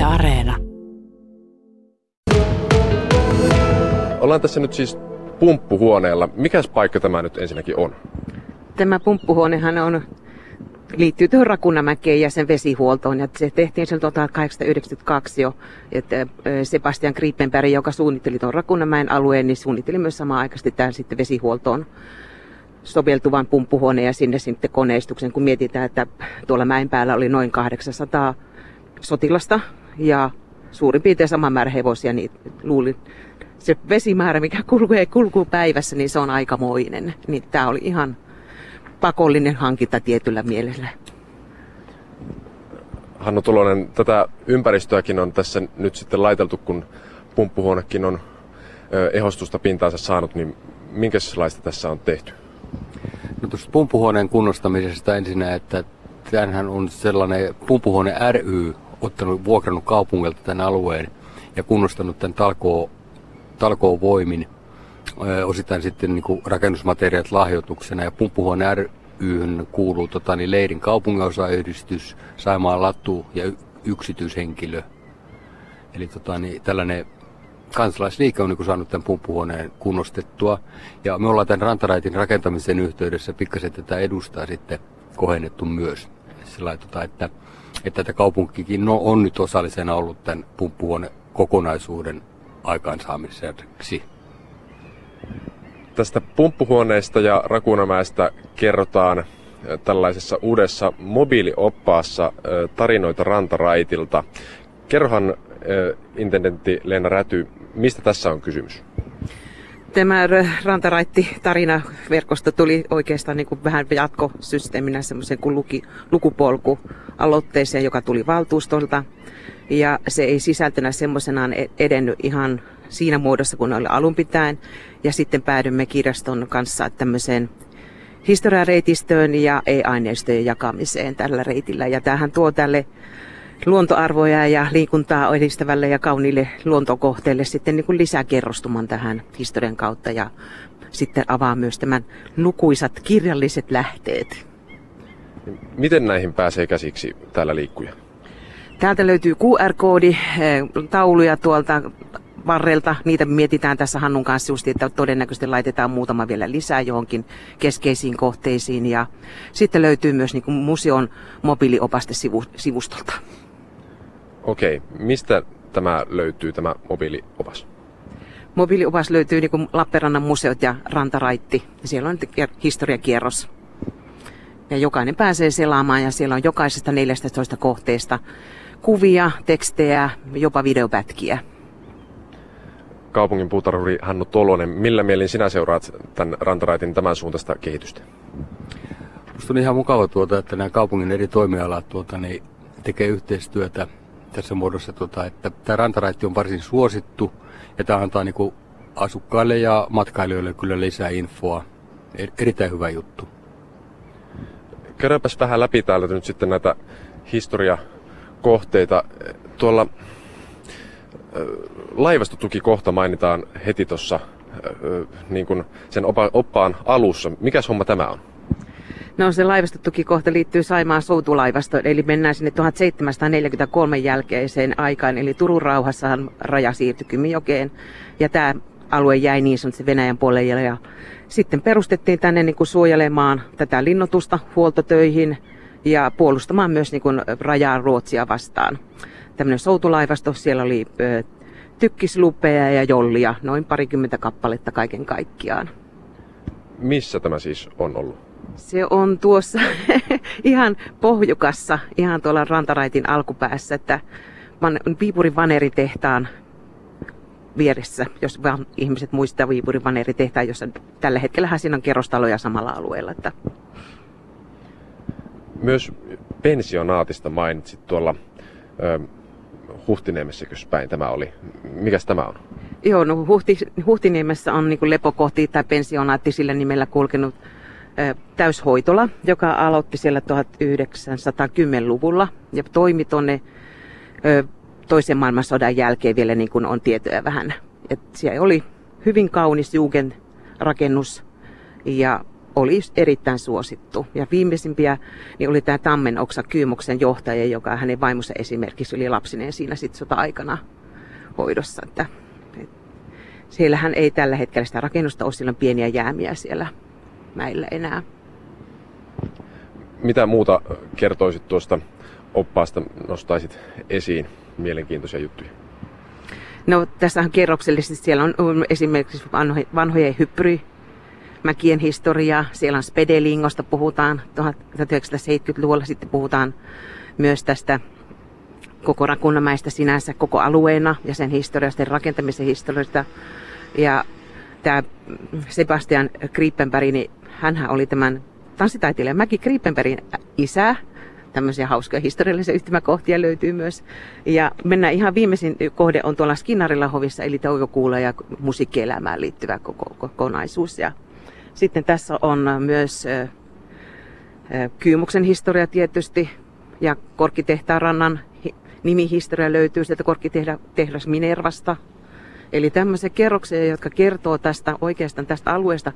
Yle Areena. Ollaan tässä nyt siis pumppuhuoneella. Mikäs paikka tämä nyt ensinnäkin on? Tämä pumppuhuonehan on, liittyy tuohon Rakunamäkeen ja sen vesihuoltoon. Ja se tehtiin sen 1892 jo. Että Sebastian Krippenberg, joka suunnitteli tuon Rakunamäen alueen, niin suunnitteli myös samaan aikaan tämän sitten vesihuoltoon soveltuvan pumppuhuoneen ja sinne sitten koneistuksen, kun mietitään, että tuolla mäen päällä oli noin 800 sotilasta ja suurin piirtein sama määrä hevosia, niin luulin, se vesimäärä, mikä kulkuu, kulkuu päivässä, niin se on aikamoinen. Niin tämä oli ihan pakollinen hankinta tietyllä mielellä. Hannu Tulonen, tätä ympäristöäkin on tässä nyt sitten laiteltu, kun pumppuhuonekin on ehostusta pintaansa saanut, niin minkälaista tässä on tehty? No tuosta pumppuhuoneen kunnostamisesta ensinnä, että tämähän on sellainen pumppuhuone ry ottanut, vuokrannut kaupungilta tämän alueen ja kunnostanut tämän talkoo, talkoo voimin osittain sitten niin kuin rakennusmateriaalit lahjoituksena ja pumppuhuone ryhyn kuuluu tota, niin Leirin kaupunginosayhdistys, Saimaan Latu ja y- yksityishenkilö. Eli tota, niin, tällainen kansalaisliike on niin saanut tämän pumppuhuoneen kunnostettua. Ja me ollaan tämän rantaraitin rakentamisen yhteydessä pikkasen tätä edustaa sitten kohennettu myös. Sillä tota, että, että tätä kaupunkikin no, on nyt osallisena ollut tämän pumppuhuoneen kokonaisuuden aikaansaamiseksi. Tästä pumppuhuoneesta ja Rakunamäestä kerrotaan tällaisessa uudessa mobiilioppaassa tarinoita rantaraitilta. Kerrohan intendentti Leena Räty, mistä tässä on kysymys? Tämä rantaraitti tarinaverkosto tuli oikeastaan niin kuin vähän jatkosysteeminä semmoisen kuin luki, lukupolku aloitteeseen, joka tuli valtuustolta. Ja se ei sisältönä semmoisenaan e-, edennyt ihan siinä muodossa, kun oli alun pitäen. Ja sitten päädymme kirjaston kanssa tämmöiseen historiareitistöön ja e-aineistojen jakamiseen tällä reitillä. Ja tämähän tuo tälle luontoarvoja ja liikuntaa edistävälle ja kauniille luontokohteelle sitten niin kuin lisäkerrostuman tähän historian kautta ja sitten avaa myös tämän lukuisat kirjalliset lähteet. Miten näihin pääsee käsiksi täällä liikkuja? Täältä löytyy QR-koodi, eh, tauluja tuolta varrelta. Niitä mietitään tässä Hannun kanssa just, että todennäköisesti laitetaan muutama vielä lisää johonkin keskeisiin kohteisiin. Ja sitten löytyy myös niin kuin museon mobiiliopaste sivustolta. Okei, mistä tämä löytyy, tämä mobiiliopas? Mobiiliopas löytyy niin kuin Lappeenrannan museot ja Rantaraitti. Siellä on historiakierros. Ja jokainen pääsee selaamaan ja siellä on jokaisesta 14 kohteesta kuvia, tekstejä, jopa videopätkiä. Kaupungin puutarhuri Hannu Tolonen, millä mielin sinä seuraat tämän Rantaraitin tämän suuntaista kehitystä? Minusta on ihan mukava, tuota, että nämä kaupungin eri toimialat tuota, niin tekee yhteistyötä tässä muodossa, tota, että tämä rantaraitti on varsin suosittu ja tämä antaa niin kuin asukkaille ja matkailijoille kyllä lisää infoa. Er, erittäin hyvä juttu. Käydäänpäs vähän läpi täältä nyt sitten näitä historiakohteita. Tuolla laivastotukikohta mainitaan heti tuossa niin sen oppaan alussa. Mikäs homma tämä on? No se laivastotukikohta liittyy Saimaan soutulaivastoon, eli mennään sinne 1743 jälkeiseen aikaan, eli Turun rauhassahan raja siirtyi Kymijokeen, ja tämä alue jäi niin sanotusti Venäjän puolelle, ja sitten perustettiin tänne niin kuin suojelemaan tätä linnotusta huoltotöihin ja puolustamaan myös niin kuin rajaa Ruotsia vastaan. Tämmöinen soutulaivasto, siellä oli tykkislupeja ja jollia, noin parikymmentä kappaletta kaiken kaikkiaan. Missä tämä siis on ollut? Se on tuossa ihan pohjukassa, ihan tuolla rantaraitin alkupäässä, että Viipurin vaneritehtaan vieressä, jos vaan ihmiset muistaa Viipurin vaneritehtaan, jossa tällä hetkellä siinä on kerrostaloja samalla alueella. Että... Myös pensionaatista mainitsit tuolla ö, Huhtiniemessäkö päin tämä oli. Mikäs tämä on? Joo, no Huhti, Huhtiniemessä on niin lepokohti tai pensionaatti sillä nimellä kulkenut täyshoitola, joka aloitti siellä 1910-luvulla ja toimi tuonne toisen maailmansodan jälkeen vielä niin kuin on tietoja vähän. Et siellä oli hyvin kaunis Jugend rakennus ja oli erittäin suosittu. Ja viimeisimpiä niin oli tämä Tammen Oksa Kyymoksen johtaja, joka hänen vaimonsa esimerkiksi oli lapsineen siinä sitten sota-aikana hoidossa. Että, et, siellähän ei tällä hetkellä sitä rakennusta ole, siellä on pieniä jäämiä siellä mäillä enää. Mitä muuta kertoisit tuosta oppaasta, nostaisit esiin mielenkiintoisia juttuja? No tässä on kerroksellisesti, siellä on esimerkiksi vanhojen hyppyri, mäkien historiaa, siellä on Spedelingosta puhutaan, 1970-luvulla sitten puhutaan myös tästä koko Rakunnamäistä sinänsä koko alueena ja sen historiasta, sen rakentamisen historiasta. Ja tämä Sebastian Krippenberg, niin hänhän oli tämän tanssitaiteilija Mäki Krippenbergin isä, tämmöisiä hauskoja historiallisia yhtymäkohtia löytyy myös. Ja mennään ihan viimeisin kohde on tuolla Skinnarilla hovissa, eli toukokuulla ja musiikkielämään liittyvä koko, kokonaisuus. Ja sitten tässä on myös Kyymuksen historia tietysti ja Korkkitehtaan rannan nimihistoria löytyy sieltä Korkkitehdas Minervasta. Eli tämmöisiä kerroksia, jotka kertoo tästä oikeastaan tästä alueesta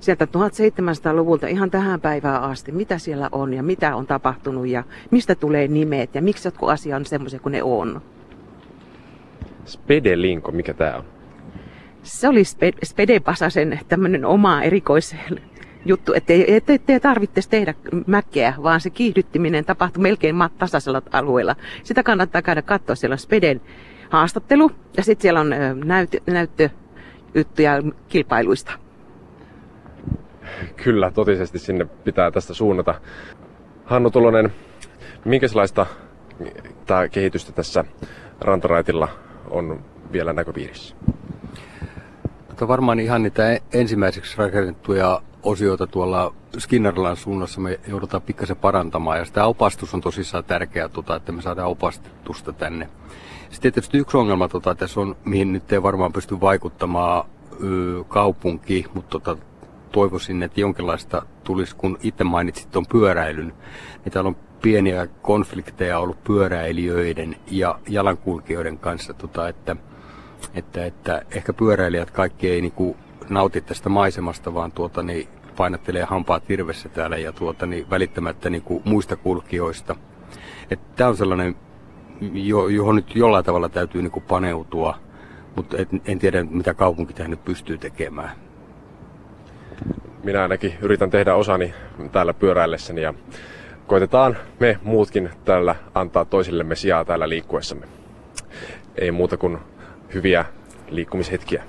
sieltä 1700-luvulta ihan tähän päivään asti, mitä siellä on ja mitä on tapahtunut ja mistä tulee nimet ja miksi jotkut asiat on semmoisia kuin ne on. Spedelinko, mikä tämä on? Se oli Spe- Spedepasasen tämmöinen oma erikois juttu, että ei, et, et, et tarvitse tehdä mäkeä, vaan se kiihdyttiminen tapahtuu melkein tasaisella alueella. Sitä kannattaa käydä katsoa, siellä Speden haastattelu ja sitten siellä on näyttö, näyttöjuttuja kilpailuista. Kyllä, totisesti sinne pitää tästä suunnata. Hannu Tulonen, minkälaista tämä kehitystä tässä rantaraitilla on vielä näköpiirissä? Mutta varmaan ihan niitä ensimmäiseksi rakennettuja osioita tuolla Skinnarilan suunnassa me joudutaan pikkasen parantamaan. Ja sitä opastus on tosissaan tärkeää, tota, että me saadaan opastusta tänne. Sitten tietysti yksi ongelma tota, tässä on, mihin nyt ei varmaan pysty vaikuttamaan ö, kaupunki, mutta tota, toivoisin, että jonkinlaista tulisi, kun itse mainitsit tuon pyöräilyn, niin täällä on pieniä konflikteja ollut pyöräilijöiden ja jalankulkijoiden kanssa, tota, että, että, että ehkä pyöräilijät kaikki ei niinku nauti tästä maisemasta, vaan tuota, niin painattelee hampaa tirvessä täällä ja tuota, niin välittämättä niinku muista kulkijoista. Tämä on sellainen, johon nyt jollain tavalla täytyy niinku paneutua, mutta en tiedä, mitä kaupunki tähän nyt pystyy tekemään minä ainakin yritän tehdä osani täällä pyöräillessäni ja koitetaan me muutkin täällä antaa toisillemme sijaa täällä liikkuessamme. Ei muuta kuin hyviä liikkumishetkiä.